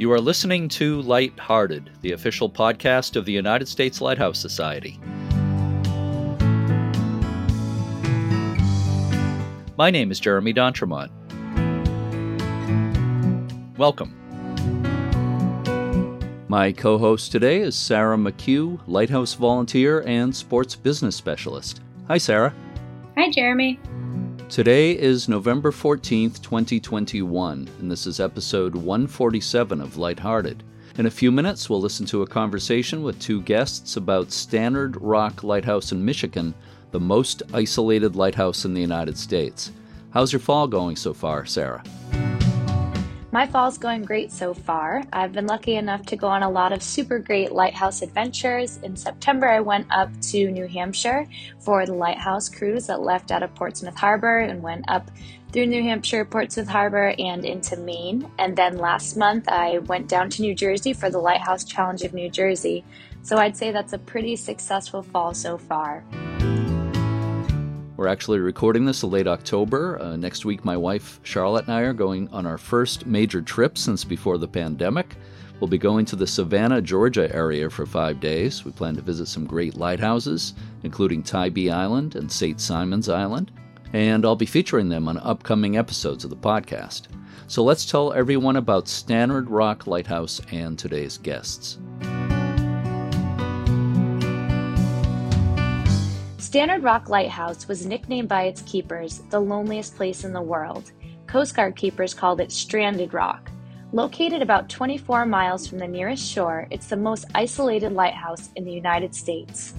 You are listening to Lighthearted, the official podcast of the United States Lighthouse Society. My name is Jeremy D'Entremont. Welcome. My co host today is Sarah McHugh, Lighthouse volunteer and sports business specialist. Hi, Sarah. Hi, Jeremy. Today is November 14th, 2021, and this is episode 147 of Lighthearted. In a few minutes, we'll listen to a conversation with two guests about Stannard Rock Lighthouse in Michigan, the most isolated lighthouse in the United States. How's your fall going so far, Sarah? My fall's going great so far. I've been lucky enough to go on a lot of super great lighthouse adventures. In September, I went up to New Hampshire for the lighthouse cruise that left out of Portsmouth Harbor and went up through New Hampshire, Portsmouth Harbor, and into Maine. And then last month, I went down to New Jersey for the Lighthouse Challenge of New Jersey. So I'd say that's a pretty successful fall so far. We're actually recording this late October. Uh, next week, my wife Charlotte and I are going on our first major trip since before the pandemic. We'll be going to the Savannah, Georgia area for five days. We plan to visit some great lighthouses, including Tybee Island and St. Simon's Island, and I'll be featuring them on upcoming episodes of the podcast. So let's tell everyone about Stannard Rock Lighthouse and today's guests. Stannard Rock Lighthouse was nicknamed by its keepers the loneliest place in the world. Coast Guard keepers called it Stranded Rock. Located about 24 miles from the nearest shore, it's the most isolated lighthouse in the United States.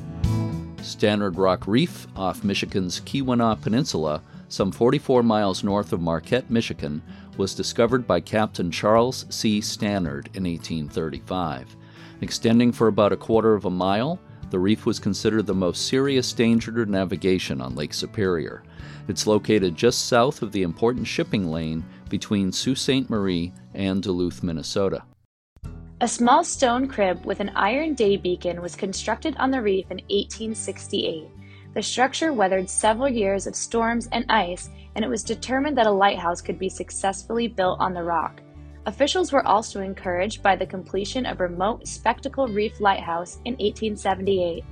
Stannard Rock Reef, off Michigan's Keweenaw Peninsula, some 44 miles north of Marquette, Michigan, was discovered by Captain Charles C. Stannard in 1835. Extending for about a quarter of a mile, the reef was considered the most serious danger to navigation on Lake Superior. It's located just south of the important shipping lane between Sault Ste. Marie and Duluth, Minnesota. A small stone crib with an iron day beacon was constructed on the reef in 1868. The structure weathered several years of storms and ice, and it was determined that a lighthouse could be successfully built on the rock. Officials were also encouraged by the completion of remote Spectacle Reef Lighthouse in 1878.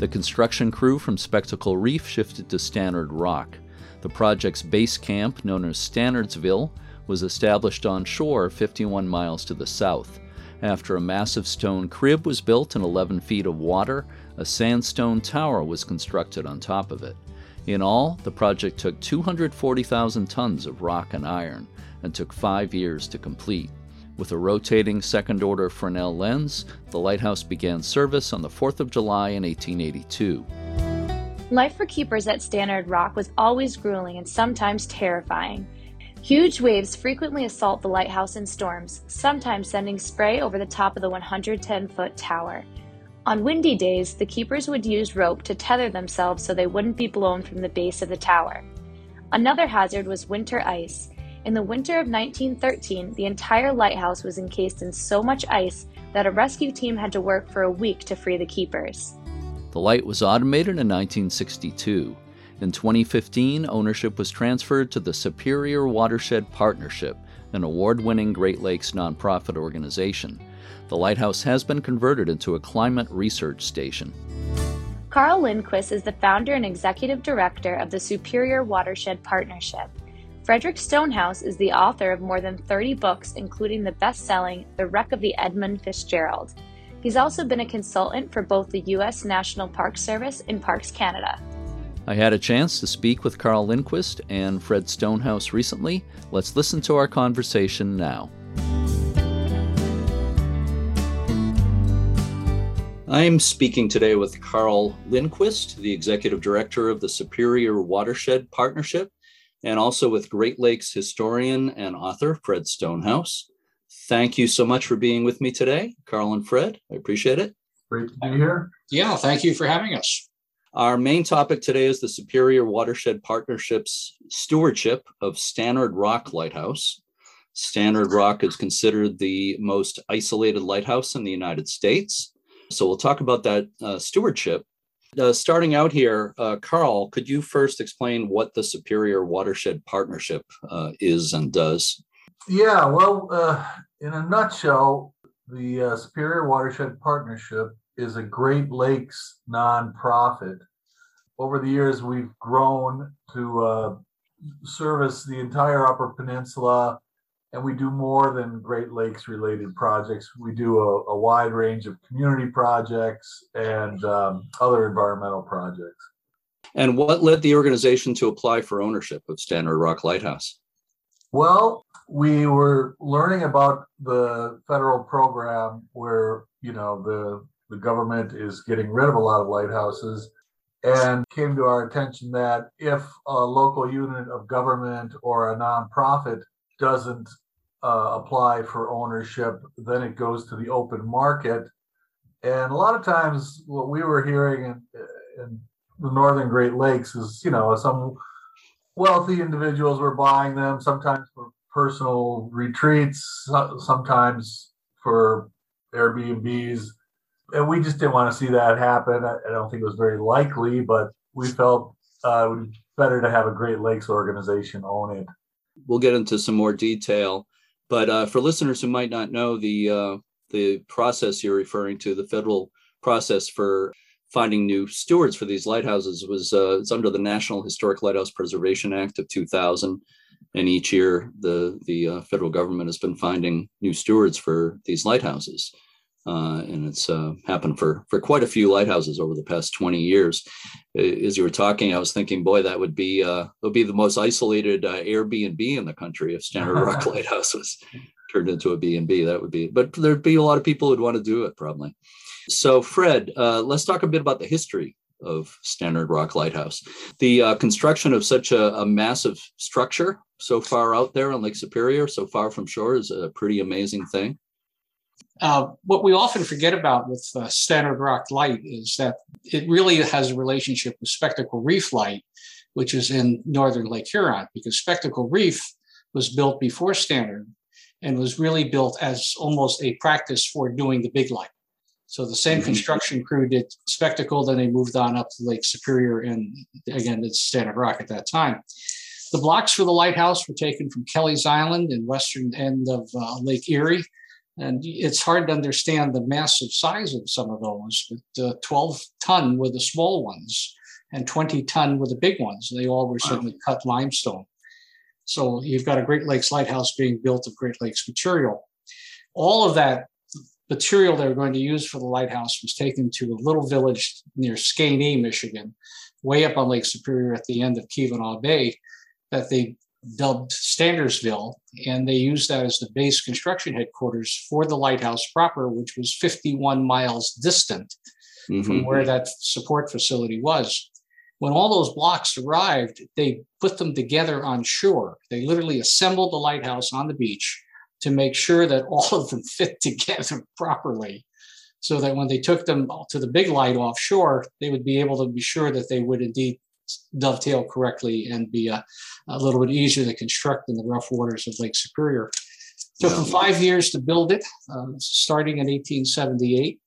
The construction crew from Spectacle Reef shifted to Stannard Rock. The project's base camp, known as Stannardsville, was established on shore 51 miles to the south. After a massive stone crib was built in 11 feet of water, a sandstone tower was constructed on top of it. In all, the project took 240,000 tons of rock and iron and took five years to complete. With a rotating second order Fresnel lens, the lighthouse began service on the 4th of July in 1882. Life for keepers at Stannard Rock was always grueling and sometimes terrifying. Huge waves frequently assault the lighthouse in storms, sometimes sending spray over the top of the 110 foot tower. On windy days, the keepers would use rope to tether themselves so they wouldn't be blown from the base of the tower. Another hazard was winter ice. In the winter of 1913, the entire lighthouse was encased in so much ice that a rescue team had to work for a week to free the keepers. The light was automated in 1962. In 2015, ownership was transferred to the Superior Watershed Partnership, an award winning Great Lakes nonprofit organization. The lighthouse has been converted into a climate research station. Carl Lindquist is the founder and executive director of the Superior Watershed Partnership. Frederick Stonehouse is the author of more than 30 books, including the best selling The Wreck of the Edmund Fitzgerald. He's also been a consultant for both the U.S. National Park Service and Parks Canada. I had a chance to speak with Carl Lindquist and Fred Stonehouse recently. Let's listen to our conversation now. I'm speaking today with Carl Lindquist, the Executive Director of the Superior Watershed Partnership and also with Great Lakes historian and author Fred Stonehouse. Thank you so much for being with me today, Carl and Fred. I appreciate it. Great to be here. Yeah, thank you for having us. Our main topic today is the Superior Watershed Partnership's stewardship of Stannard Rock Lighthouse. Stannard Rock is considered the most isolated lighthouse in the United States. So we'll talk about that uh, stewardship uh, starting out here, uh, Carl, could you first explain what the Superior Watershed Partnership uh, is and does? Yeah, well, uh, in a nutshell, the uh, Superior Watershed Partnership is a Great Lakes nonprofit. Over the years, we've grown to service the entire Upper Peninsula, and we do more than Great Lakes related projects. We do a, a wide range of community projects and um, other environmental projects. And what led the organization to apply for ownership of Stannard Rock Lighthouse? Well, we were learning about the federal program where, you know, the the government is getting rid of a lot of lighthouses and came to our attention that if a local unit of government or a nonprofit doesn't uh, apply for ownership, then it goes to the open market. And a lot of times, what we were hearing in, in the northern Great Lakes is, you know, some wealthy individuals were buying them, sometimes for personal retreats, sometimes for Airbnbs. And we just didn't want to see that happen. I, don't think it was very likely, but we felt uh, it would be better to have a Great Lakes organization own it. We'll get into some more detail. But uh, for listeners who might not know the uh, the process you're referring to, the federal process for finding new stewards for these lighthouses was uh, it's under the National Historic Lighthouse Preservation Act of 2000, and each year the the uh, federal government has been finding new stewards for these lighthouses. Uh, and it's uh, happened for for quite a few lighthouses over the past 20 years. As you were talking, I was thinking, boy, that would be uh, would be the most isolated uh, Airbnb in the country if Stannard Rock Lighthouse was turned into a B and B. That would be, but there'd be a lot of people who'd want to do it probably. So, Fred, uh, let's talk a bit about the history of Stannard Rock Lighthouse. The uh, construction of such a, a massive structure so far out there on Lake Superior, so far from shore, is a pretty amazing thing. Uh, what we often forget about with uh, Stannard Rock Light is that it really has a relationship with Spectacle Reef Light, which is in northern Lake Huron, because Spectacle Reef was built before Stannard and was really built as almost a practice for doing the big light. So the same mm-hmm. construction crew did Spectacle, then they moved on up to Lake Superior, and again, it's Stannard Rock at that time. The blocks for the lighthouse were taken from Kelly's Island in western end of uh, Lake Erie and it's hard to understand the massive size of some of those, but uh, 12 ton were the small ones and 20 ton were the big ones. They all were certainly cut limestone. So you've got a Great Lakes lighthouse being built of Great Lakes material. All of that material they were going to use for the lighthouse was taken to a little village near Skanee, Michigan, way up on Lake Superior at the end of Keweenaw Bay, that they dubbed Stannardsville, and they used that as the base construction headquarters for the lighthouse proper, which was 51 miles distant mm-hmm. from where that support facility was. When all those blocks arrived, they put them together on shore. They literally assembled the lighthouse on the beach to make sure that all of them fit together properly so that when they took them to the big light offshore, they would be able to be sure that they would indeed dovetail correctly and be a, a, little bit easier to construct in the rough waters of Lake Superior. Took them five years to build it, uh, starting in 1878.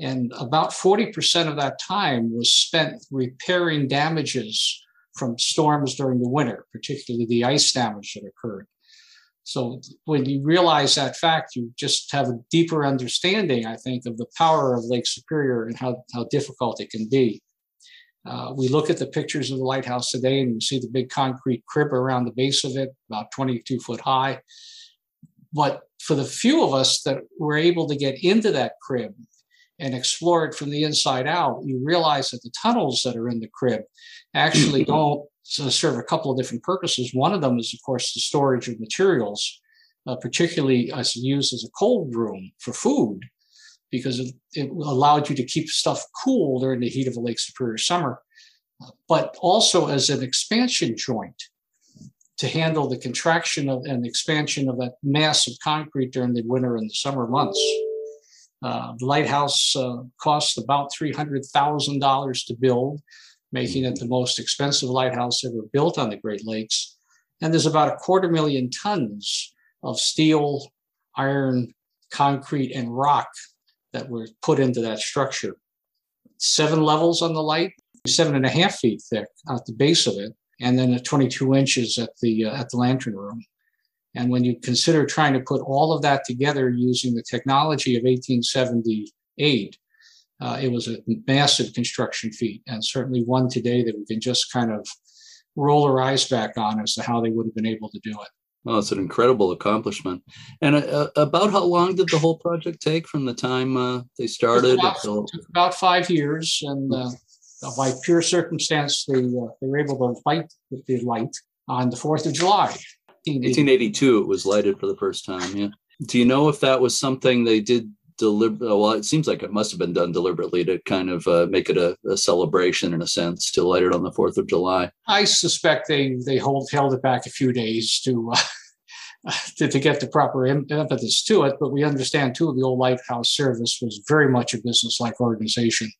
And about 40% of that time was spent repairing damages from storms during the winter, particularly the ice damage that occurred. So when you realize that fact, you just have a deeper understanding, I think, of the power of Lake Superior and how, how difficult it can be. Uh, we look at the pictures of the lighthouse today and you see the big concrete crib around the base of it, about 22 foot high. But for the few of us that were able to get into that crib and explore it from the inside out, you realize that the tunnels that are in the crib actually don't serve a couple of different purposes. One of them is, of course, the storage of materials, uh, particularly as used as a cold room for food because it, allowed you to keep stuff cool during the heat of a Lake Superior summer, but also as an expansion joint to handle the contraction of, and expansion of that mass of concrete during the winter and the summer months. Uh, the lighthouse uh, cost about $300,000 to build, making it the most expensive lighthouse ever built on the Great Lakes. And there's about a quarter million tons of steel, iron, concrete, and rock that were put into that structure. Seven levels on the light, seven and a half feet thick at the base of it, and then 22 inches at the uh, at the lantern room. And when you consider trying to put all of that together using the technology of 1878, uh, it was a massive construction feat, and certainly one today that we can just kind of roll our eyes back on as to how they would have been able to do it. Well, it's an incredible accomplishment. And uh, about how long did the whole project take from the time uh, they started? About, until... about, five years, and uh, by pure circumstance, they uh, they were able to light the light on the Fourth of July. 1882, it was lighted for the first time. Yeah. Do you know if that was something they did deliberately? Well, it seems like it must have been done deliberately to kind of uh, make it a, a, celebration in a sense to light it on the Fourth of July. I suspect they they hold, held it back a few days to. Uh, to, to, get the proper impetus to it, but we understand too the old lighthouse service was very much a business-like organization,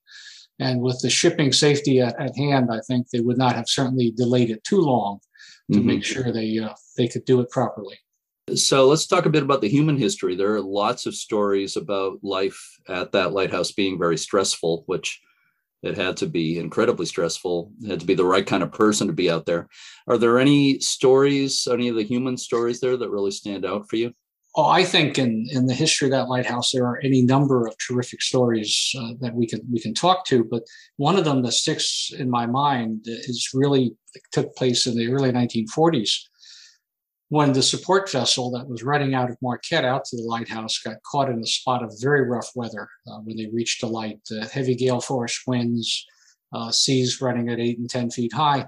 and with the shipping safety at, at hand, I think they would not have certainly delayed it too long to mm-hmm. make sure they uh, they could do it properly. So let's talk a bit about the human history. There are lots of stories about life at that lighthouse being very stressful, which it had to be incredibly stressful. It had to be the right kind of person to be out there. Are there any stories, any of the human stories there that really stand out for you? Oh, I think in, in the history of that lighthouse, there are any number of terrific stories uh, that we can we can talk to. But one of them that sticks in my mind is really took place in the early 1940s when the support vessel that was running out of Marquette out to the lighthouse got caught in a spot of very rough weather uh, when they reached the light. Uh, heavy gale force winds, uh, seas running at eight and 10 feet high,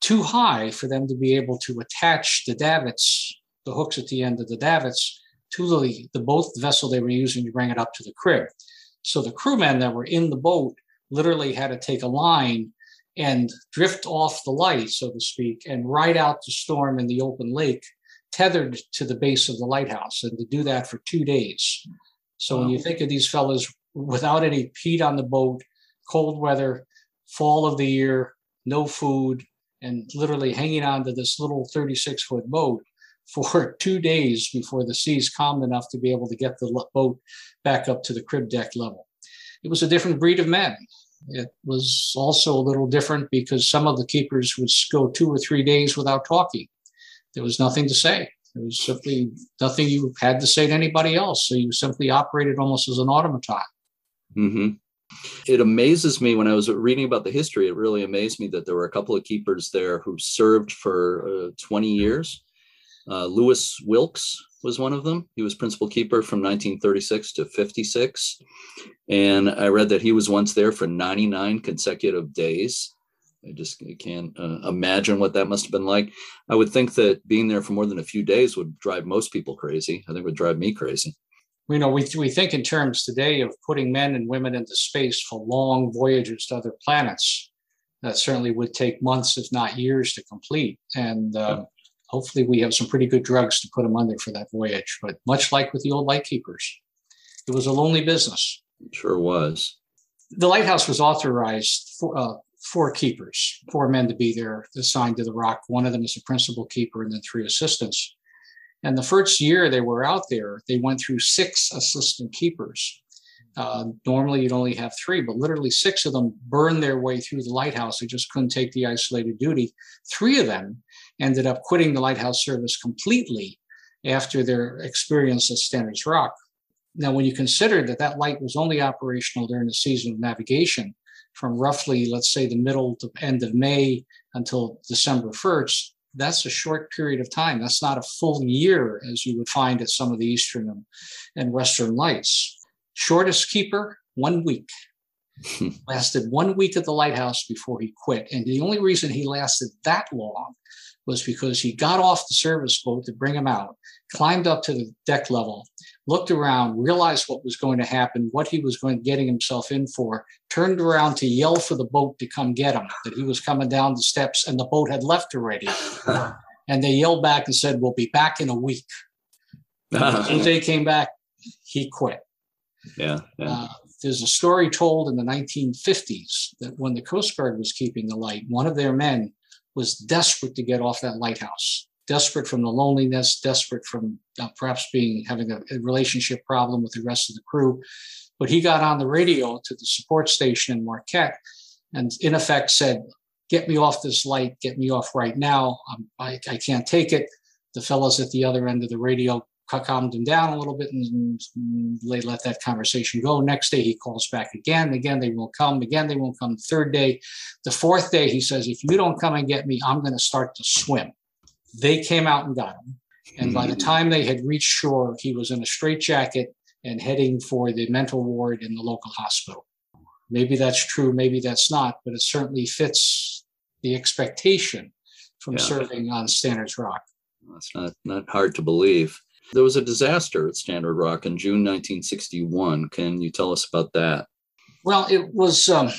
too high for them to be able to attach the davits, the hooks at the end of the davits, to the, the boat vessel they were using to bring it up to the crib. So the crewmen that were in the boat literally had to take a line and drift off the light, so to speak, and ride out the storm in the open lake, tethered to the base of the lighthouse, and to do that for two days. So wow. when you think of these fellows without any peat on the boat, cold weather, fall of the year, no food, and literally hanging on to this little 36 foot boat for two days before the seas calmed enough to be able to get the boat back up to the crib deck level. It was a different breed of men. It was also a little different because some of the keepers would go two or three days without talking. There was nothing to say. There was simply nothing you had to say to anybody else. So you simply operated almost as an automaton. Mm-hmm. It amazes me when I was reading about the history, it really amazed me that there were a couple of keepers there who served for uh, 20 years. Uh, Lewis Wilkes was one of them. He was principal keeper from 1936 to 56. And I read that he was once there for 99 consecutive days. I just can't uh, imagine what that must have been like. I would think that being there for more than a few days would drive most people crazy. I think would drive me crazy. You know, we, we think in terms today of putting men and women into space for long voyages to other planets. That certainly would take months, if not years, to complete. And uh, hopefully we have some pretty good drugs to put them under for that voyage. But much like with the old lightkeepers, it was a lonely business. It sure was. The lighthouse was authorized for uh, four keepers, four men to be there assigned to the rock. One of them is a principal keeper and then three assistants. And the first year they were out there, they went through six assistant keepers. Uh, normally you'd only have three, but literally six of them burned their way through the lighthouse. They just couldn't take the isolated duty. Three of them ended up quitting the lighthouse service completely after their experience at Stannard's Rock. Now, when you consider that that light was only operational during the season of navigation, from roughly, let's say, the middle to end of May until December 1st, that's a short period of time. That's not a full year as you would find at some of the Eastern and Western lights. Shortest keeper, one week. lasted one week at the lighthouse before he quit. And the only reason he lasted that long was because he got off the service boat to bring him out, climbed up to the deck level, looked around, realized what was going to happen, what he was going getting himself in for, turned around to yell for the boat to come get him, that he was coming down the steps and the boat had left already. and they yelled back and said, We'll be back in a week. as soon as they came back, he quit. Yeah. yeah. Uh, there's a story told in the 1950s that when the Coast Guard was keeping the light, one of their men was desperate to get off that lighthouse, desperate from the loneliness, desperate from uh, perhaps being having a, a, relationship problem with the rest of the crew. But he got on the radio to the support station in Marquette and, in effect, said, Get me off this light, get me off right now. I, I can't take it. The fellows at the other end of the radio calmed him down a little bit and they let that conversation go. Next day, he calls back again. Again, they won't come. Again, they won't come. The third day, the fourth day, he says, If you don't come and get me, I'm going to start to swim. They came out and got him. And by the mm-hmm. time they had reached shore, he was in a straitjacket and heading for the mental ward in the local hospital. Maybe that's true, maybe that's not, but it certainly fits the expectation from yeah. serving on Stannard's Rock. That's not, not hard to believe. There was a disaster at Stannard Rock in June 1961. Can you tell us about that? Well, it was um,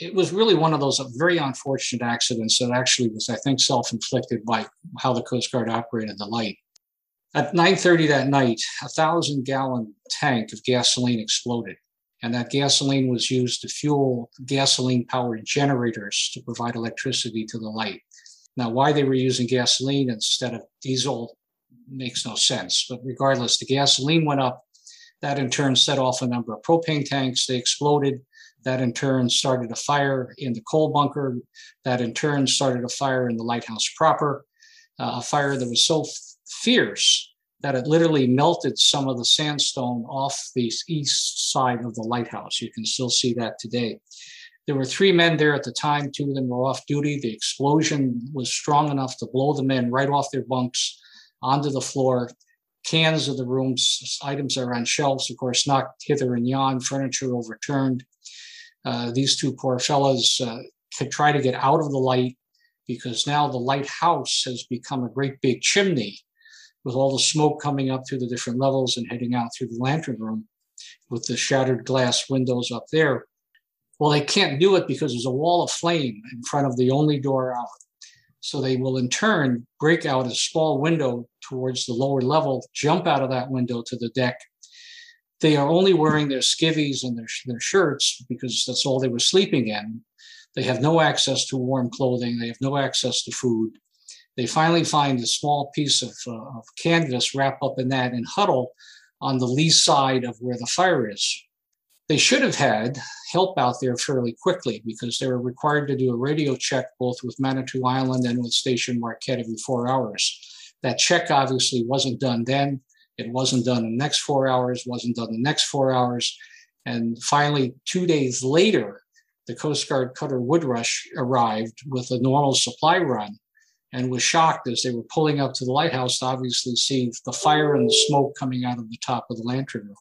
it was really one of those very unfortunate accidents that actually was, I think, self-inflicted by how the Coast Guard operated the light. At 9:30 that night, a thousand-gallon tank of gasoline exploded, and that gasoline was used to fuel gasoline-powered generators to provide electricity to the light. Now, why they were using gasoline instead of diesel makes no sense. But regardless, the gasoline went up. That in turn set off a number of propane tanks. They exploded. That in turn started a fire in the coal bunker. That in turn started a fire in the lighthouse proper. Uh, a fire that was so f- fierce that it literally melted some of the sandstone off the east side of the lighthouse. You can still see that today. There were three men there at the time. Two of them were off duty. The explosion was strong enough to blow the men right off their bunks onto the floor. Cans of the rooms, items are on shelves, of course, knocked hither and yon, furniture overturned. Uh, these two poor fellows uh, could try to get out of the light because now the lighthouse has become a great big chimney with all the smoke coming up through the different levels and heading out through the lantern room with the shattered glass windows up there. Well, they can't do it because there's a wall of flame in front of the only door out. So they will in turn break out a small window towards the lower level, jump out of that window to the deck. They are only wearing their skivvies and their, their shirts because that's all they were sleeping in. They have no access to warm clothing. They have no access to food. They finally find a small piece of, uh, of canvas, wrap up in that, and huddle on the lee side of where the fire is. They should have had help out there fairly quickly because they were required to do a radio check both with Manitou Island and with Station Marquette every four hours. That check obviously wasn't done then. It wasn't done in the next four hours, wasn't done the next four hours. And finally, two days later, the Coast Guard cutter Woodrush arrived with a normal supply run and was shocked as they were pulling up to the lighthouse to obviously see the fire and the smoke coming out of the top of the lantern room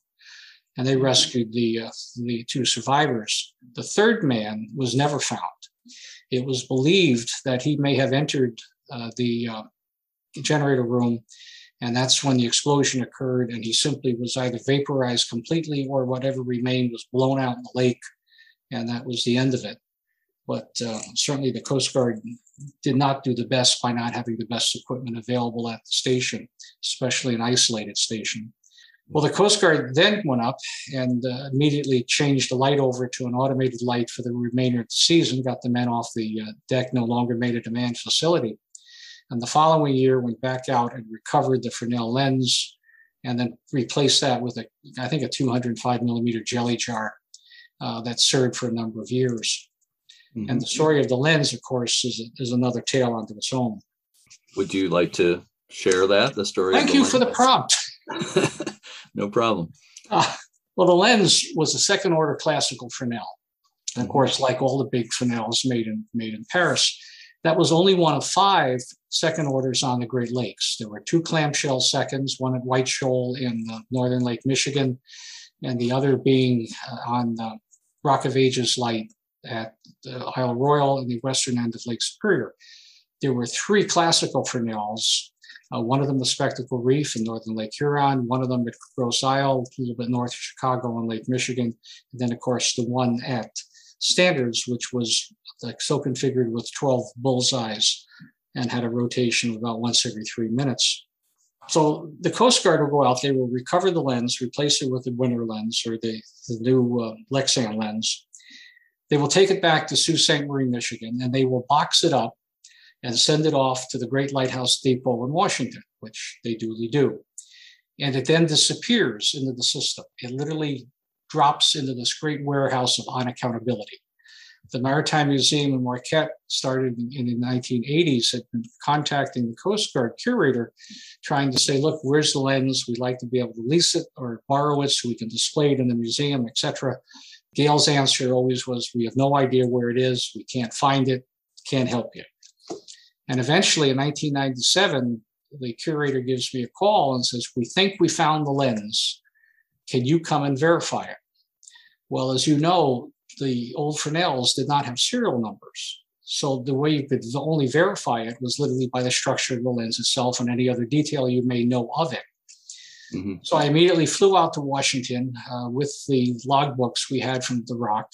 and they rescued the, uh, the two survivors. The third man was never found. It was believed that he may have entered uh, the uh, generator room, and that's when the explosion occurred, and he simply was either vaporized completely or whatever remained was blown out in the lake, and that was the end of it. But uh, certainly the Coast Guard did not do the best by not having the best equipment available at the station, especially an isolated station. Well, the Coast Guard then went up and uh, immediately changed the light over to an automated light for the remainder of the season, got the men off the uh, deck, no longer made a demand facility. And the following year went back out and recovered the Fresnel lens and then replaced that with a, I think, a 205 millimeter jelly jar uh, that served for a number of years. Mm-hmm. And the story of the lens, of course, is, is another tale unto its own. Would you like to share that, the story? Thank you lens? for the prompt. no problem. Uh, well, the lens was a second order classical Fresnel. And of mm-hmm. course, like all the big Fresnels made in, made in Paris, that was only one of five second orders on the Great Lakes. There were two clamshell seconds, one at White Shoal in northern Lake Michigan, and the other being uh, on the Rock of Ages light at Isle Royale in the western end of Lake Superior. There were three classical Fresnels uh, one of them, the Spectacle Reef in northern Lake Huron, one of them at Grosse Isle, a little bit north of Chicago on Lake Michigan, and then, of course, the one at Stannard's, which was like so configured with 12 bullseyes and had a rotation of about once every three minutes. So the Coast Guard will go out, they will recover the lens, replace it with the winter lens or the, the new uh, Lexan lens. They will take it back to Sault Ste. Marie, Michigan, and they will box it up and send it off to the Great Lighthouse Depot in Washington, which they duly do. And it then disappears into the system. It literally drops into this great warehouse of unaccountability. the Maritime Museum in Marquette started in, the 1980s, had been contacting the Coast Guard curator, trying to say, look, where's the lens? We'd like to be able to lease it or borrow it so we can display it in the museum, etc. Gail's answer always was, we have no idea where it is. We can't find it. Can't help you. And eventually in 1997, the curator gives me a call and says, we think we found the lens. Can you come and verify it? Well, as you know, the old Fresnels did not have serial numbers. So the way you could only verify it was literally by the structure of the lens itself and any other detail you may know of it. Mm-hmm. So I immediately flew out to Washington uh, with the logbooks we had from the rock.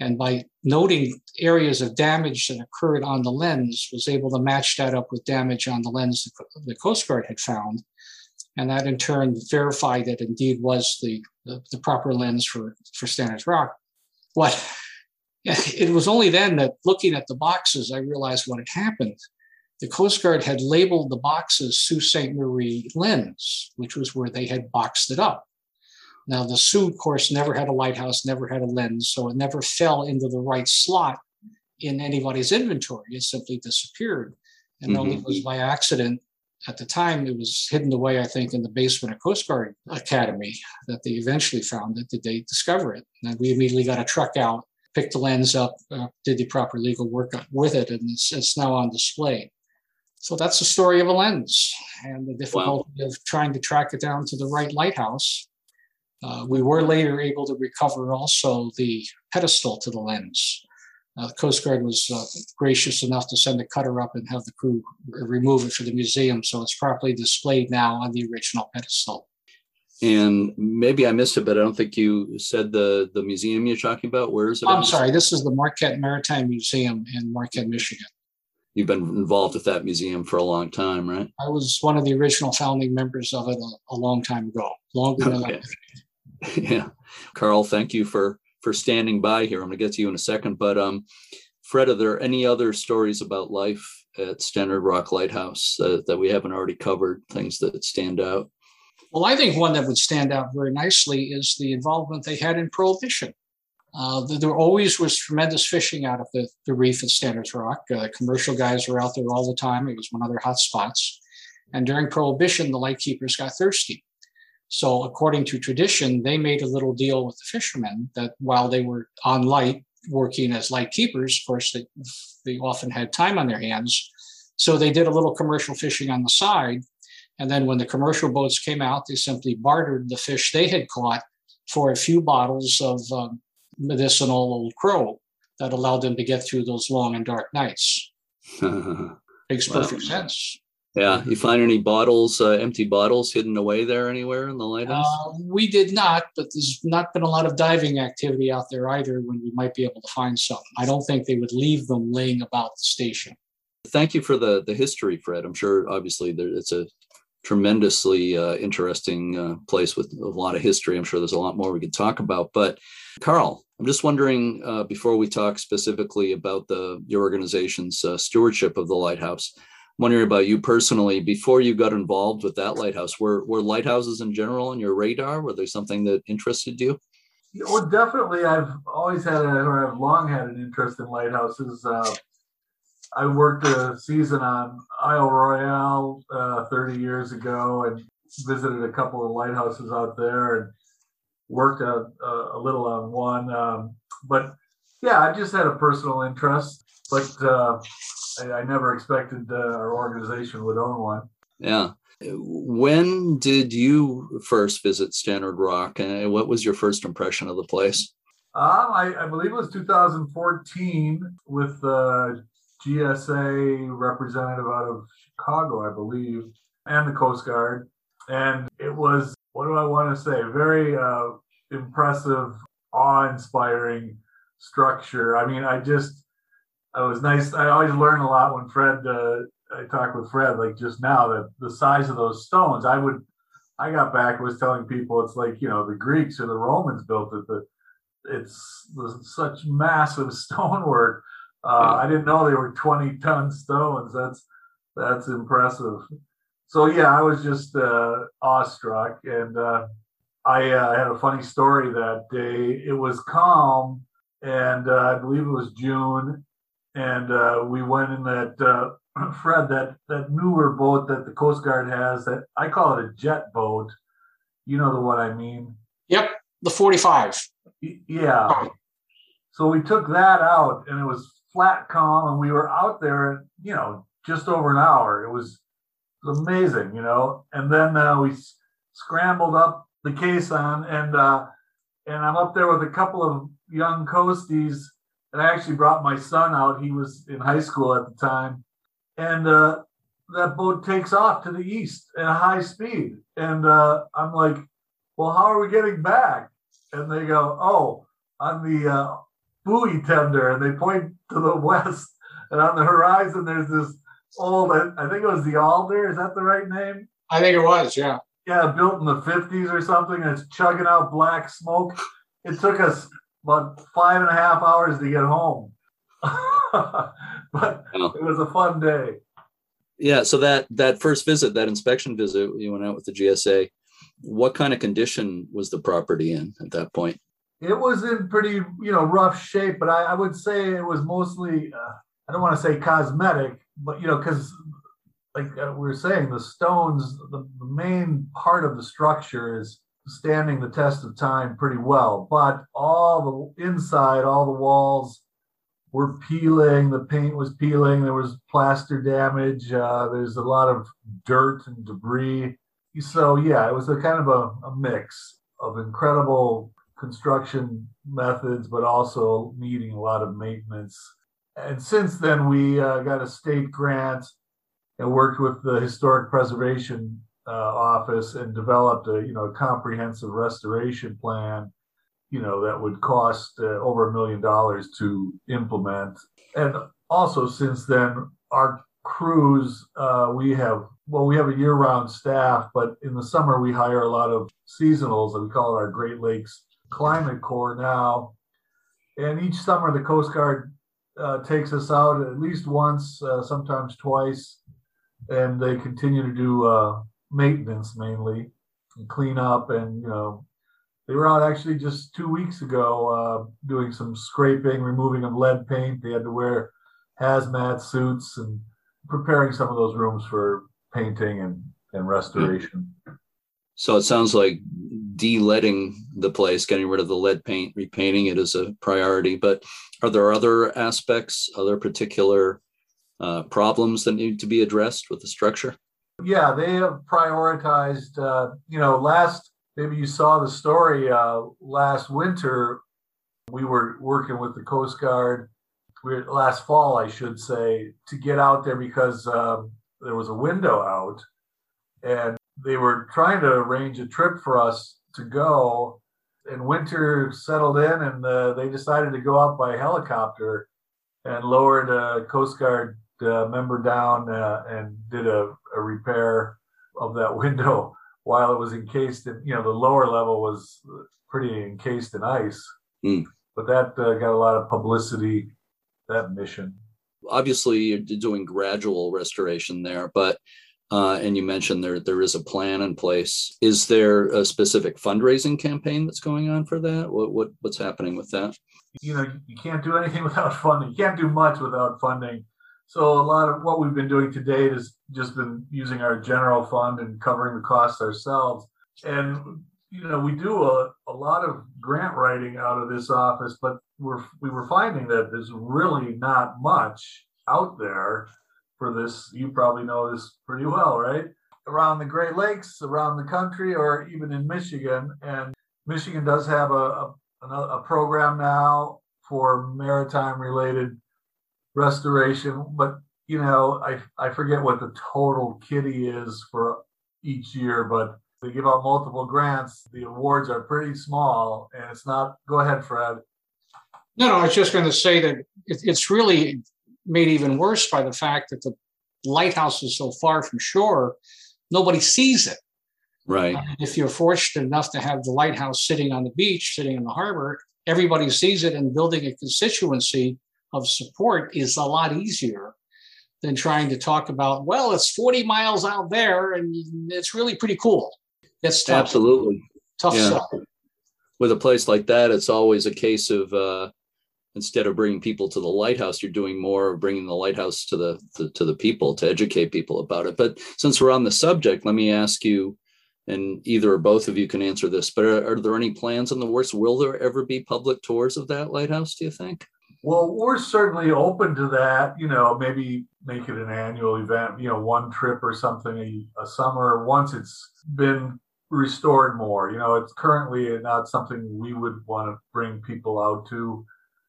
And by noting areas of damage that occurred on the lens, was able to match that up with damage on the lens the Coast Guard had found. And that in turn verified that indeed was the, the, the proper lens for, for Stannard's Rock. What it was only then that looking at the boxes, I realized what had happened. The Coast Guard had labeled the boxes Sault Ste. Marie lens, which was where they had boxed it up. Now, the of course, never had a lighthouse, never had a lens, so it never fell into the right slot in anybody's inventory. It simply disappeared. And mm-hmm. only was by accident at the time it was hidden away, I think, in the basement of Coast Guard Academy that they eventually found it. Did they discover it? And we immediately got a truck out, picked the lens up, uh, did the proper legal work with it, and it's, it's, now on display. So that's the story of a lens and the difficulty wow. of trying to track it down to the right lighthouse. Uh, we were later able to recover also the pedestal to the lens. Uh, the Coast Guard was uh, gracious enough to send a cutter up and have the crew remove it for the museum, so it's properly displayed now on the original pedestal. And maybe I missed it, but I don't think you said the the museum you're talking about. Where is it? I'm sorry. This is the Marquette Maritime Museum in Marquette, Michigan. You've been involved with that museum for a long time, right? I was one of the original founding members of it a, a long time ago, longer than okay. I. yeah, Carl, thank you for for standing by here. I'm going to get to you in a second, but um, Fred, are there any other stories about life at Stannard Rock Lighthouse uh, that we haven't already covered? Things that stand out? Well, I think one that would stand out very nicely is the involvement they had in prohibition. Uh, there always was tremendous fishing out of the, the reef at Stannard's Rock. Uh, commercial guys were out there all the time. It was one of their hot spots. And during Prohibition, the lightkeepers got thirsty. So, according to tradition, they made a little deal with the fishermen that while they were on light working as light keepers, of course, they, they often had time on their hands. So, they did a little commercial fishing on the side. And then, when the commercial boats came out, they simply bartered the fish they had caught for a few bottles of um, medicinal old crow that allowed them to get through those long and dark nights. Makes perfect sense. Yeah, you find any bottles, uh, empty bottles hidden away there anywhere in the lighthouse? Uh, we did not, but there's not been a lot of diving activity out there either when we might be able to find some. I don't think they would leave them laying about the station. Thank you for the the history, Fred. I'm sure obviously there, it's a tremendously uh, interesting uh, place with a lot of history. I'm sure there's a lot more we could talk about. But Carl, I'm just wondering uh, before we talk specifically about the your organization's uh, stewardship of the lighthouse wondering about you personally before you got involved with that lighthouse were were lighthouses in general on your radar? Were there something that interested you? Well definitely i've always had a, or i've long had an interest in lighthouses. Uh, i worked a season on isle royale uh, 30 years ago and visited a couple of lighthouses out there and worked a, a, a little on one. Um, but yeah i just had a personal interest but uh, I, I never expected uh, our organization would own one. Yeah. When did you first visit Stannard Rock, and what was your first impression of the place? Um, I, I, believe it was 2014 with the GSA representative out of Chicago, I believe, and the Coast Guard. And it was, what do I want to say, very uh, impressive, awe inspiring structure. I mean, I just, it was nice. I always learn a lot when Fred. Uh, I talked with Fred like just now that the size of those stones. I would. I got back was telling people it's like you know the Greeks or the Romans built it. That it's such massive stonework. Uh, I didn't know they were 20 ton stones. That's that's impressive. So yeah, I was just uh, awestruck, and uh, I uh, had a funny story that day. It was calm, and and uh, I believe it was June, and uh, we went in that uh, Fred that that newer boat that the Coast Guard has that I call it a jet boat. You know the one I mean? Yep, the 45. Yeah. So we took that out, and it was flat calm, and we were out there, you know, just over an hour. It was, amazing, you know. And then uh, we s- scrambled up the caisson, and uh, and I'm up there with a couple of young coasties, and I actually brought my son out. He was in high school at the time, and uh, that boat takes off to the east at a high speed, and uh, I'm like, "Well, how are we getting back?" And they go, "Oh, on the uh, buoy tender," and they point to the west, and on the horizon there's this old, I think it was the Alder. Is that the right name? I think it was, yeah. yeah, built in the 50s or something, and it's chugging out black smoke. It took us about five and a half hours to get home. but it was a fun day. Yeah. So that that first visit, that inspection visit, you went out with the GSA. What kind of condition was the property in at that point? It was in pretty, you know, rough shape, but I, I would say it was mostly, uh, I don't want to say cosmetic, but, you know, because like uh, we were saying, the stones, the, the main part of the structure is standing the test of time pretty well, but all the inside, all the walls were peeling, the paint was peeling, there was plaster damage, uh, there's a lot of dirt and debris. So, yeah, it was a kind of a, a mix of incredible construction methods, but also needing a lot of maintenance. And since then, we uh, got a state grant and worked with the historic preservation uh, office and developed a you know comprehensive restoration plan you know that would cost uh, over a million dollars to implement. And also since then our crews uh, we have well we have a year-round staff but in the summer we hire a lot of seasonals and we call it our great lakes climate corps now. And each summer the coast guard uh, takes us out at least once uh, sometimes twice and they continue to do uh, maintenance mainly and clean up and you know they were out actually just two weeks ago uh, doing some scraping removing of lead paint they had to wear hazmat suits and preparing some of those rooms for painting and, and restoration So it sounds like de-leading the place, getting rid of the lead paint, repainting it is a priority. But are there other aspects, other particular uh, problems that need to be addressed with the structure? Yeah they have prioritized uh, you know last maybe you saw the story uh, last winter we were working with the coast guard last fall i should say to get out there because um, there was a window out. And they were trying to arrange a trip for us to go. And winter settled in and uh, they decided to go out by helicopter and lowered a coast guard uh, member down uh, and did a, a repair of that window while it was encased in you know the lower level was pretty encased in ice Mm. but that uh, got a lot of publicity that mission Obviously, you're doing gradual restoration there, but uh, and you mentioned there there is a plan in place. Is there a specific fundraising campaign that's going on for that? What, what what's happening with that? you know you can't do anything without funding you can't do much without funding so a lot of what we've been doing to date has just been using our general fund and covering the costs ourselves. And you know we do a, a lot of grant writing out of this office but we're we were finding that there's really not much out there for this. You probably know this pretty well right? Around the great lakes around the country or even in michigan. And michigan does have a, a, a- a program now for maritime related restoration but you know i i forget what the total kitty is for each year but they give out multiple grants the awards are pretty small and it's not go ahead fred No, no, I was just going to say that it, it's really made even worse by the fact that the lighthouse is so far from shore, nobody sees it. Right. And if you're fortunate enough to have the lighthouse sitting on the beach, sitting in the harbor, everybody sees it, and building a constituency of support is a lot easier than trying to talk about, well, it's 40 miles out there and it's really pretty cool. It's tough. Absolutely. Tough Yeah. stuff. With a place like that, it's always a case of uh, instead of bringing people to the lighthouse, you're doing more of bringing the lighthouse to the, the to the people to educate people about it. But since we're on the subject, let me ask you, and either or both of you can answer this. But are, are there any plans in the works? Will there ever be public tours of that lighthouse? Do you think? Well, we're certainly open to that. You know, maybe make it an annual event. You know, one trip or something a, a summer once it's been restored more. You know, it's currently not something we would want to bring people out to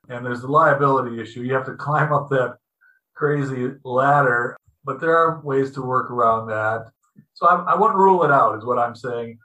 and there's the liability issue. You have to climb up that crazy ladder, but there are ways to work around that. So I, I wouldn't rule it out, is what I'm saying.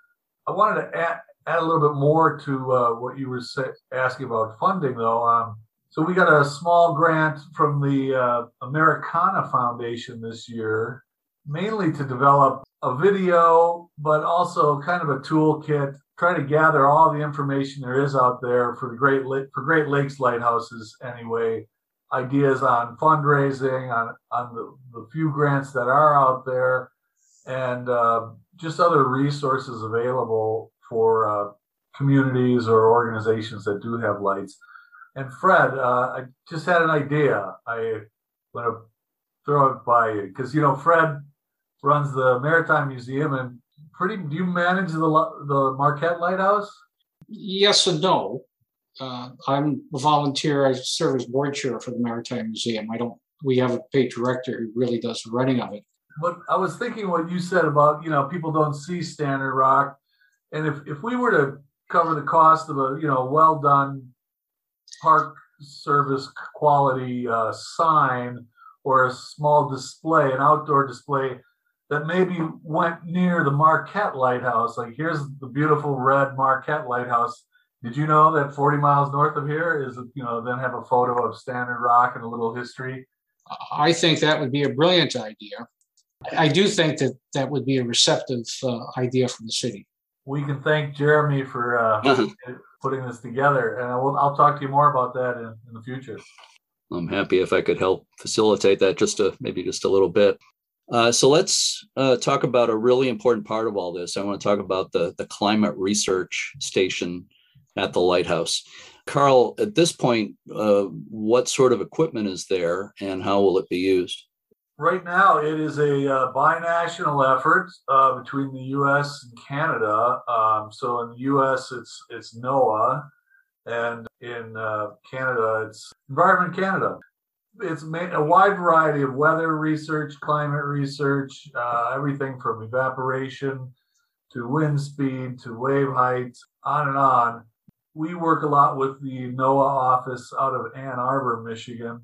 I wanted to add, add a little bit more to uh, what you were say, asking about funding, though. Um, so we got a small grant from the uh, Americana Foundation this year, mainly to develop a video, but also kind of a toolkit try to gather all the information there is out there for the Great for Great Lakes lighthouses anyway. Ideas on fundraising, on on the, the few grants that are out there, and uh, just other resources available for uh, communities or organizations that do have lights. And Fred, uh, I just had an idea. I want to throw it by you because you know Fred runs the Maritime Museum, and pretty. Do you manage the the Marquette Lighthouse? Yes and no. Uh, I'm a volunteer. I serve as board chair for the Maritime Museum. I don't. We have a paid director who really does the running of it. But I was thinking what you said about you know people don't see Stannard Rock, and if if we were to cover the cost of a you know well done park service quality uh, sign or a small display, an outdoor display that maybe went near the Marquette Lighthouse. Like, here's the beautiful red Marquette Lighthouse. Did you know that 40 miles north of here is, you know, then have a photo of Stannard Rock and a little history? I think that would be a brilliant idea. I do think that that would be a receptive uh, idea from the city. We can thank Jeremy for uh, putting this together, and will, I'll talk to you more about that in, in the future. I'm happy if I could help facilitate that just a maybe just a little bit. Uh, so let's uh, talk about a really important part of all this. I want to talk about the, the climate research station at the lighthouse. Carl, at this point, uh, what sort of equipment is there and how will it be used? Right now, it is a uh, binational effort uh, between the U.S. and Canada. Um, so in the U.S., it's it's NOAA, and in uh, Canada, it's Environment Canada it's made a wide variety of weather research, climate research, uh, everything from evaporation to wind speed to wave height, on and on. We work a lot with the NOAA office out of Ann Arbor, Michigan.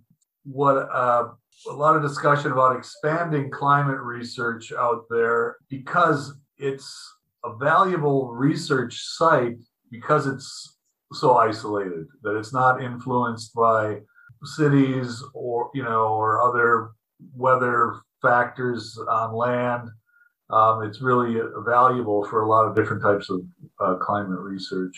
What uh, a lot of discussion about expanding climate research out there because it's a valuable research site because it's so isolated that it's not influenced by cities or you know or other weather factors on land. Um, it's really valuable for a lot of different types of uh, climate research.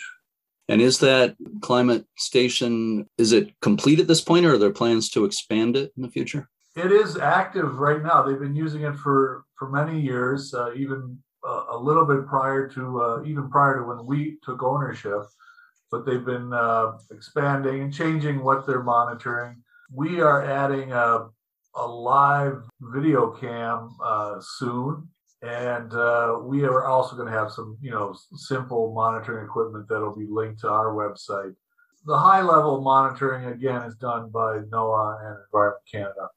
And is that climate station is it complete at this point, or are there plans to expand it in the future? It is active right now. They've been using it for for many years, uh, even uh, a little bit prior to uh, even prior to when we took ownership but they've been uh, expanding and changing what they're monitoring. We are adding a, a live video cam uh, soon, and uh, we are also going to have some, you know, simple monitoring equipment that'll be linked to our website. The high level monitoring again is done by NOAA and Environment Canada.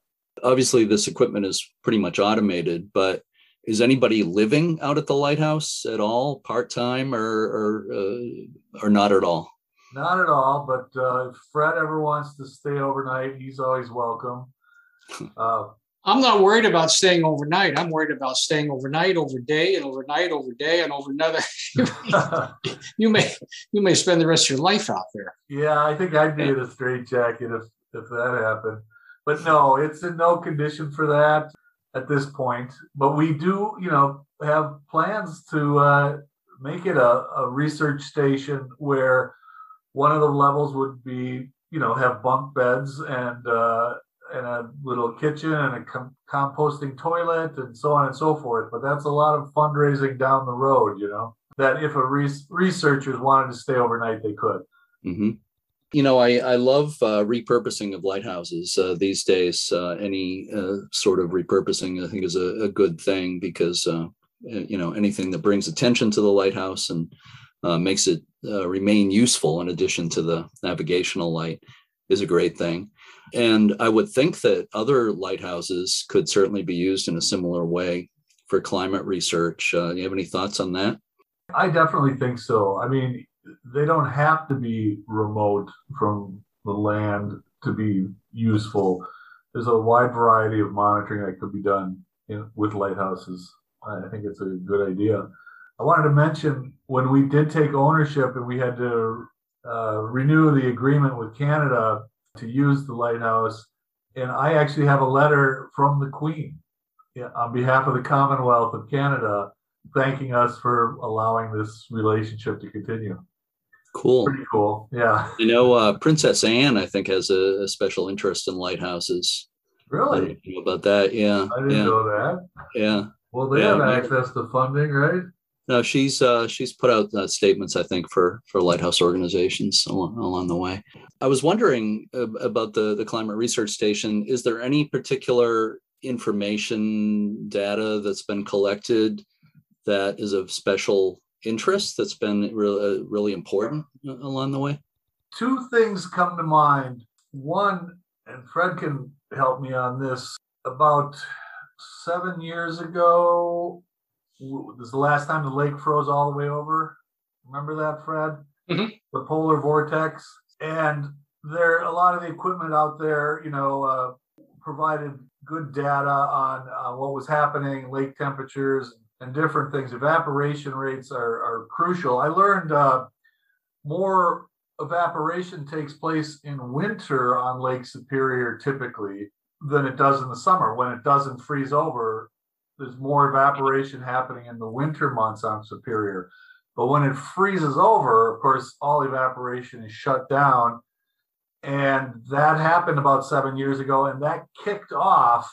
Obviously, this equipment is pretty much automated, but is anybody living out at the lighthouse at all, part time, or or uh, or not at all? Not at all. But uh, if Fred ever wants to stay overnight, he's always welcome. Uh, I'm not worried about staying overnight. I'm worried about staying overnight, over day, and overnight, over day, and over another. you may you may spend the rest of your life out there. Yeah, I think I'd be in a straitjacket if if that happened. But no, it's in no condition for that at this point. But we do, you know, have plans to uh, make it a, a research station where one of the levels would be, you know, have bunk beds and uh, and a little kitchen and a com- composting toilet and so on and so forth. But that's a lot of fundraising down the road, you know. That if a re- researchers wanted to stay overnight, they could. Mm-hmm. You know, I, I love uh, repurposing of lighthouses uh, these days. Uh, any uh, sort of repurposing, I think, is a, a good thing because, uh, you know, anything that brings attention to the lighthouse and uh, makes it remain useful in addition to the navigational light is a great thing. And I would think that other lighthouses could certainly be used in a similar way for climate research. do you have any thoughts on that? I definitely think so. I mean, they don't have to be remote from the land to be useful. There's a wide variety of monitoring that could be done in, with lighthouses. I think it's a good idea. I wanted to mention when we did take ownership and we had to uh, renew the agreement with Canada to use the lighthouse. And I actually have a letter from the Queen on behalf of the Commonwealth of Canada thanking us for allowing this relationship to continue. Cool. Pretty cool. Yeah. You know, uh, Princess Anne, I think, has a, a, special interest in lighthouses. Really? know about that. Yeah. I didn't yeah. know that. Yeah. Well, they yeah, have access to funding, right? No, she's uh, she's put out uh, statements, I think, for for lighthouse organizations along, along the way. I was wondering about the the climate research station. Is there any particular information data that's been collected that is of special interest that's been really, uh, really important along the way? Two things come to mind. One, and Fred can help me on this, about seven years ago, this is the last time the lake froze all the way over. Remember that, Fred? Mm-hmm. The polar vortex. And there, a lot of the equipment out there, you know, uh, provided good data on uh, what was happening, lake temperatures, and different things. Evaporation rates are, are crucial. I learned uh, more evaporation takes place in winter on Lake Superior typically than it does in the summer. When it doesn't freeze over, there's more evaporation happening in the winter months on Superior. But when it freezes over, of course, all evaporation is shut down. And that happened about seven years ago, and that kicked off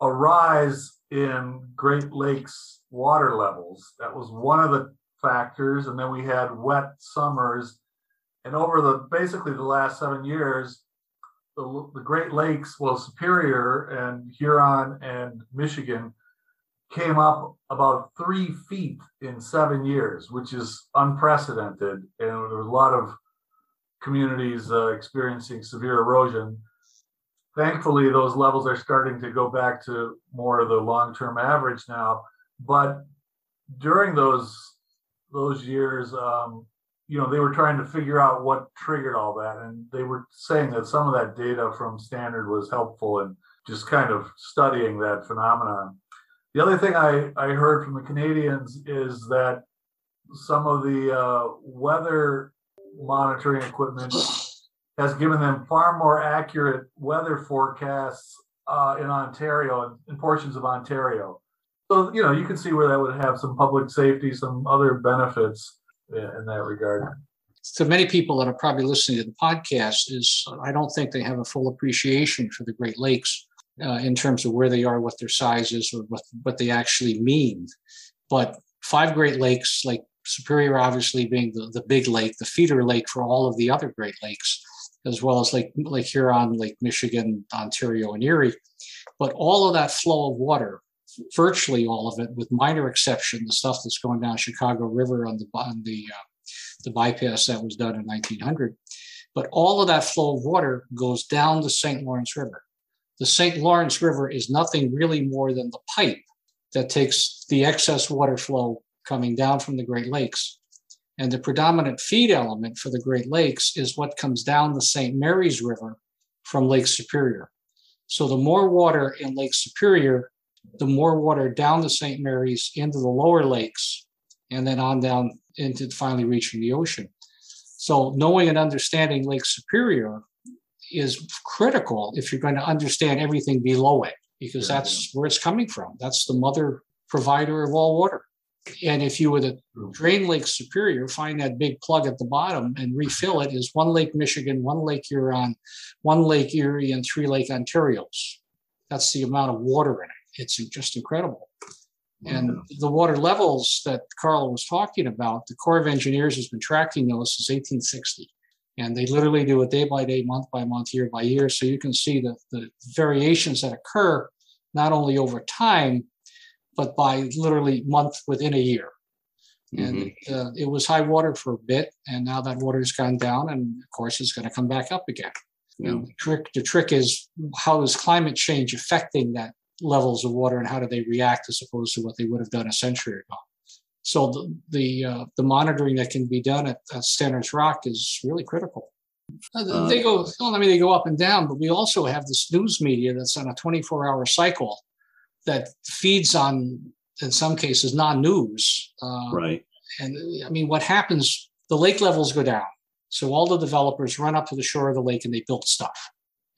a rise in Great Lakes water levels. That was one of the factors. And then we had wet summers. And over the basically the last seven years, the, the Great Lakes, well, Superior and Huron and Michigan came up about three feet in seven years, which is unprecedented. And there was a lot of communities uh, experiencing severe erosion. Thankfully those levels are starting to go back to more of the long-term average now. But during those those years um, you know they were trying to figure out what triggered all that. And they were saying that some of that data from Stannard was helpful in just kind of studying that phenomenon the other thing i, I heard from the canadians is that some of the uh, weather monitoring equipment has given them far more accurate weather forecasts uh, in Ontario and in portions of Ontario. So, you know, you can see where that would have some public safety, some other benefits in that regard. To many people that are probably listening to the podcast, is I don't think they have a full appreciation for the Great Lakes uh, in terms of where they are, what their size is, or what, what they actually mean. But five Great Lakes, like Superior obviously being the, the big lake, the feeder lake for all of the other Great Lakes, as well as Lake, Lake Huron, Lake Michigan, Ontario, and Erie. But all of that flow of water, virtually all of it, with minor exception, the stuff that's going down Chicago River on the on the uh, the bypass that was done in 1900. But all of that flow of water goes down the St. Lawrence River. The St. Lawrence River is nothing really more than the pipe that takes the excess water flow coming down from the Great Lakes and the predominant feed element for the Great Lakes is what comes down the St. Mary's River from Lake Superior. So the more water in Lake Superior, the more water down the St. Mary's into the lower lakes, and then on down into finally reaching the ocean. So knowing and understanding Lake Superior is critical if you're going to understand everything below it, because that's where it's coming from. That's the mother provider of all water. And if you were to drain Lake Superior, find that big plug at the bottom and refill it is one Lake Michigan, one Lake Huron, one Lake Erie, and three Lake Ontarios. That's the amount of water in it. It's just incredible. And the water levels that Carl was talking about, the Corps of Engineers has been tracking those since 1860. And they literally do it day by day, month by month, year by year. So you can see the, the variations that occur not only over time, but by literally month within a year. And mm-hmm. uh, it was high water for a bit, and now that water has gone down, and of course it's going to come back up again. Yeah. the trick, the trick is how is climate change affecting that levels of water, and how do they react as opposed to what they would have done a century ago. So the the, uh, the monitoring that can be done at, at Stannard's Rock is really critical. Uh, uh they go, well, I mean, they go up and down, but we also have this news media that's on a 24 hour cycle that feeds on, in some cases, non news. Uh, right. And I mean, what happens, the lake levels go down. So all the developers run up to the shore of the lake and they build stuff.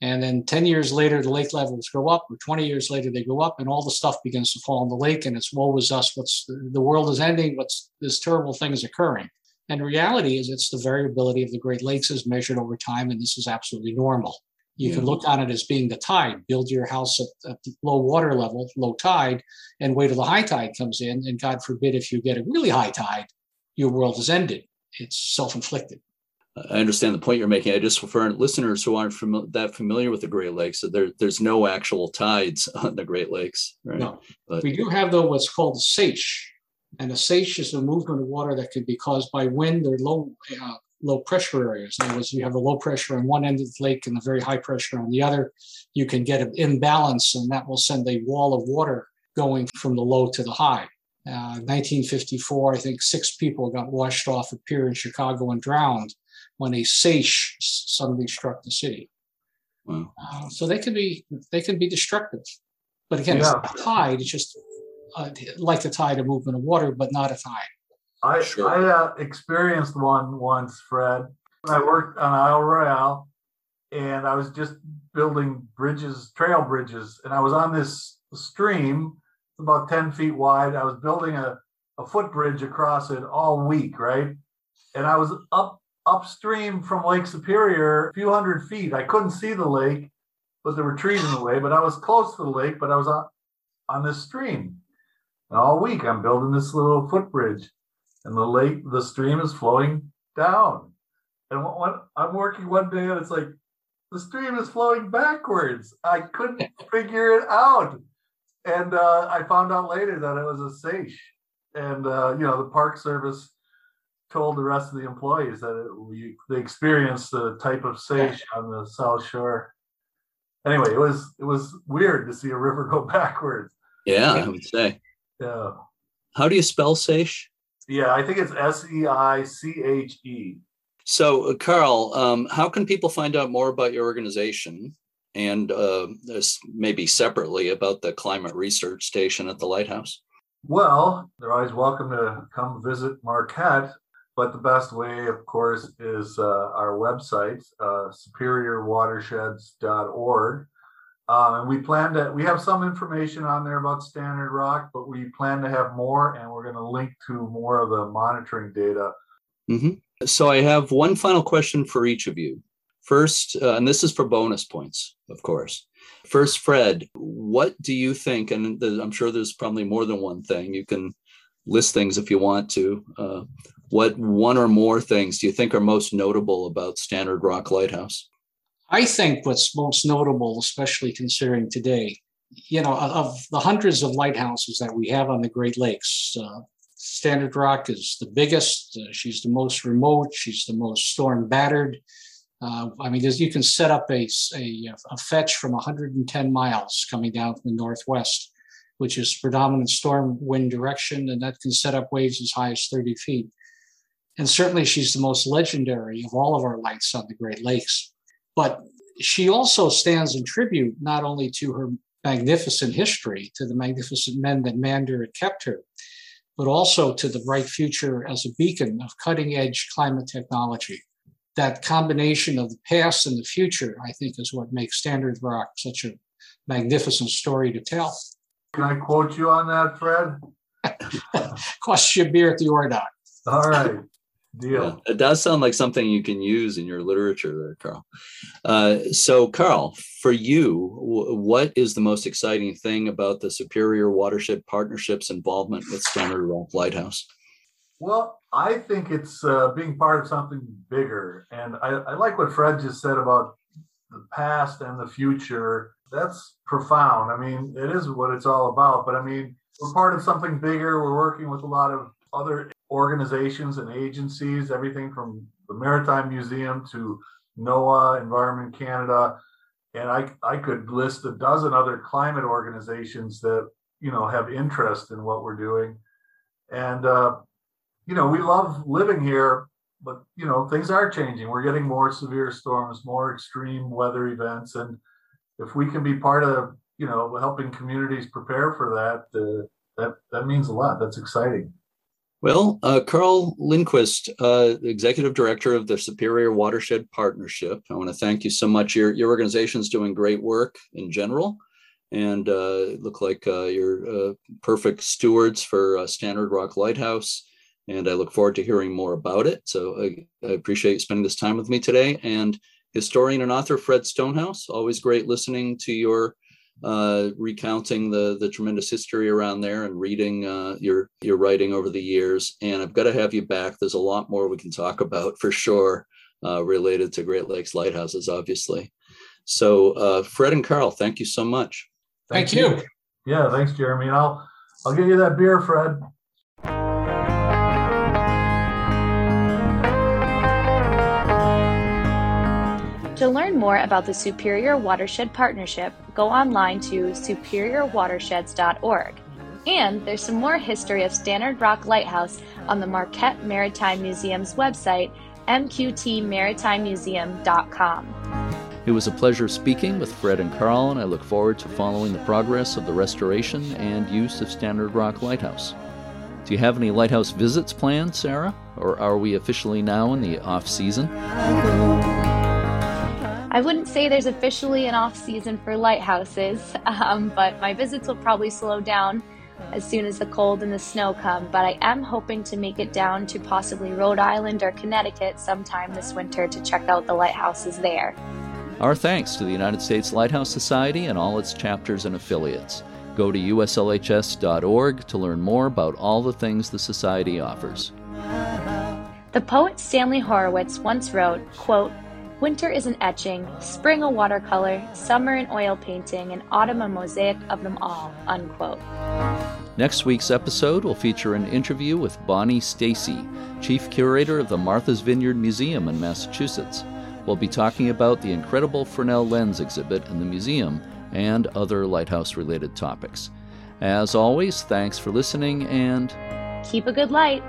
And then 10 years later, the lake levels go up, or 20 years later, they go up, and all the stuff begins to fall in the lake. And it's woe is us. What's the world is ending? What's this terrible thing is occurring? And reality is, it's the variability of the Great Lakes is measured over time, and this is absolutely normal. You yeah. can look on it as being the tide. Build your house at, at low water level, low tide, and wait till the high tide comes in. And God forbid, if you get a really high tide, your world is ended. It's self inflicted. I understand the point you're making. I just for listeners who aren't fami- that familiar with the Great Lakes, there, there's no actual tides on the Great Lakes, right? No, but, we do have though what's called a seiche, and a seiche is a movement of water that can be caused by wind or low uh, low pressure areas. In other words, you have a low pressure on one end of the lake and a very high pressure on the other. You can get an imbalance, and that will send a wall of water going from the low to the high. Uh, 1954, I think six people got washed off a pier in Chicago and drowned when a seiche suddenly struck the city. Wow. Uh, so they can be they can be destructive, but again, yeah. it's a tide. It's just uh, like the tide, a movement of water, but not a tide. I sure. I uh, experienced one once, Fred. I worked on Isle Royale, and I was just building bridges, trail bridges, and I was on this stream about ten feet wide. I was building a a footbridge across it all week, right? And I was up upstream from Lake Superior, a few hundred feet. I couldn't see the lake, but there were trees in the way. But I was close to the lake, but I was on on this stream. And all week I'm building this little footbridge and the lake, the stream is flowing down. And when I'm working one day and it's like the stream is flowing backwards. I couldn't figure it out. And uh, I found out later that it was a seiche. And, uh, you know, the Park Service told the rest of the employees that it, we, they experienced the type of seiche on the South Shore. Anyway, it was it was weird to see a river go backwards. Yeah, I would say. Yeah. How do you spell seiche? Yeah, I think it's S E I C H E. So, uh, Carl, um, how can people find out more about your organization and uh, maybe separately about the climate research station at the lighthouse? Well, they're always welcome to come visit Marquette, but the best way, of course, is uh, our website, uh, superiorwatersheds.org. Uh, and we plan to, we have some information on there about Stannard Rock, but we plan to have more, and we're going to link to more of the monitoring data. Mm-hmm. So I have one final question for each of you. First, uh, and this is for bonus points, of course. First, Fred, what do you think? And I'm sure there's probably more than one thing. You can list things if you want to. Uh, what one or more things do you think are most notable about Stannard Rock Lighthouse? I think what's most notable, especially considering today, you know, of the hundreds of lighthouses that we have on the Great Lakes, uh, Stannard Rock is the biggest. Uh, she's the most remote. She's the most storm battered. Uh, I mean, you can set up a, a, a, fetch from 110 miles coming down from the northwest, which is predominant storm wind direction, and that can set up waves as high as 30 feet. And certainly, she's the most legendary of all of our lights on the Great Lakes. But she also stands in tribute not only to her magnificent history, to the magnificent men that manned her and kept her, but also to the bright future as a beacon of cutting edge climate technology. That combination of the past and the future, I think, is what makes Stannard Rock such a magnificent story to tell. Can I quote you on that, Fred? Cost you a beer at the Ore Dock. All right. Deal. Yeah, it does sound like something you can use in your literature there, Carl. Uh, so, Carl, for you, w- what is the most exciting thing about the Superior Watershed Partnership's involvement with Stannard Rock Lighthouse? Well, I think it's uh, being part of something bigger. And I, I like what Fred just said about the past and the future. That's profound. I mean, it is what it's all about. But I mean, we're part of something bigger. We're working with a lot of other organizations and agencies, everything from the Maritime Museum to NOAA, Environment Canada. And I, I could list a dozen other climate organizations that, you know, have interest in what we're doing. And, uh, you know, we love living here, but, you know, things are changing. We're getting more severe storms, more extreme weather events. And if we can be part of, you know, helping communities prepare for that, uh, that, that means a lot. That's exciting. Well, uh, Carl Lindquist, uh, Executive Director of the Superior Watershed Partnership, I want to thank you so much. Your, your organization is doing great work in general, and uh, look like uh, you're uh, perfect stewards for uh, Stannard Rock Lighthouse. And I look forward to hearing more about it. So I, I appreciate you spending this time with me today. And historian and author Fred Stonehouse, always great listening to your uh, recounting the the tremendous history around there and reading uh, your your writing over the years. And I've got to have you back. There's a lot more we can talk about for sure uh, related to Great Lakes lighthouses, obviously. So uh, Fred and Carl, thank you so much. Thank, thank you. you. Yeah, thanks, Jeremy. I'll I'll get you that beer, Fred. To learn more about the Superior Watershed Partnership, go online to superiorwatersheds.org. And there's some more history of Stannard Rock Lighthouse on the Marquette Maritime Museum's website, mqtmaritimemuseum.com. It was a pleasure speaking with Fred and Carl, and I look forward to following the progress of the restoration and use of Stannard Rock Lighthouse. Do you have any lighthouse visits planned, Sarah? Or are we officially now in the off season? I wouldn't say there's officially an off season for lighthouses, um, but my visits will probably slow down as soon as the cold and the snow come. But I am hoping to make it down to possibly Rhode Island or Connecticut sometime this winter to check out the lighthouses there. Our thanks to the United States Lighthouse Society and all its chapters and affiliates. Go to uslhs.org to learn more about all the things the Society offers. The poet Stanley Horowitz once wrote, quote, Winter is an etching, spring a watercolor, summer an oil painting, and autumn a mosaic of them all. Unquote. Next week's episode will feature an interview with Bonnie Stacy, Chief Curator of the Martha's Vineyard Museum in Massachusetts. We'll be talking about the incredible Fresnel lens exhibit in the museum and other lighthouse related topics. As always, thanks for listening and keep a good light.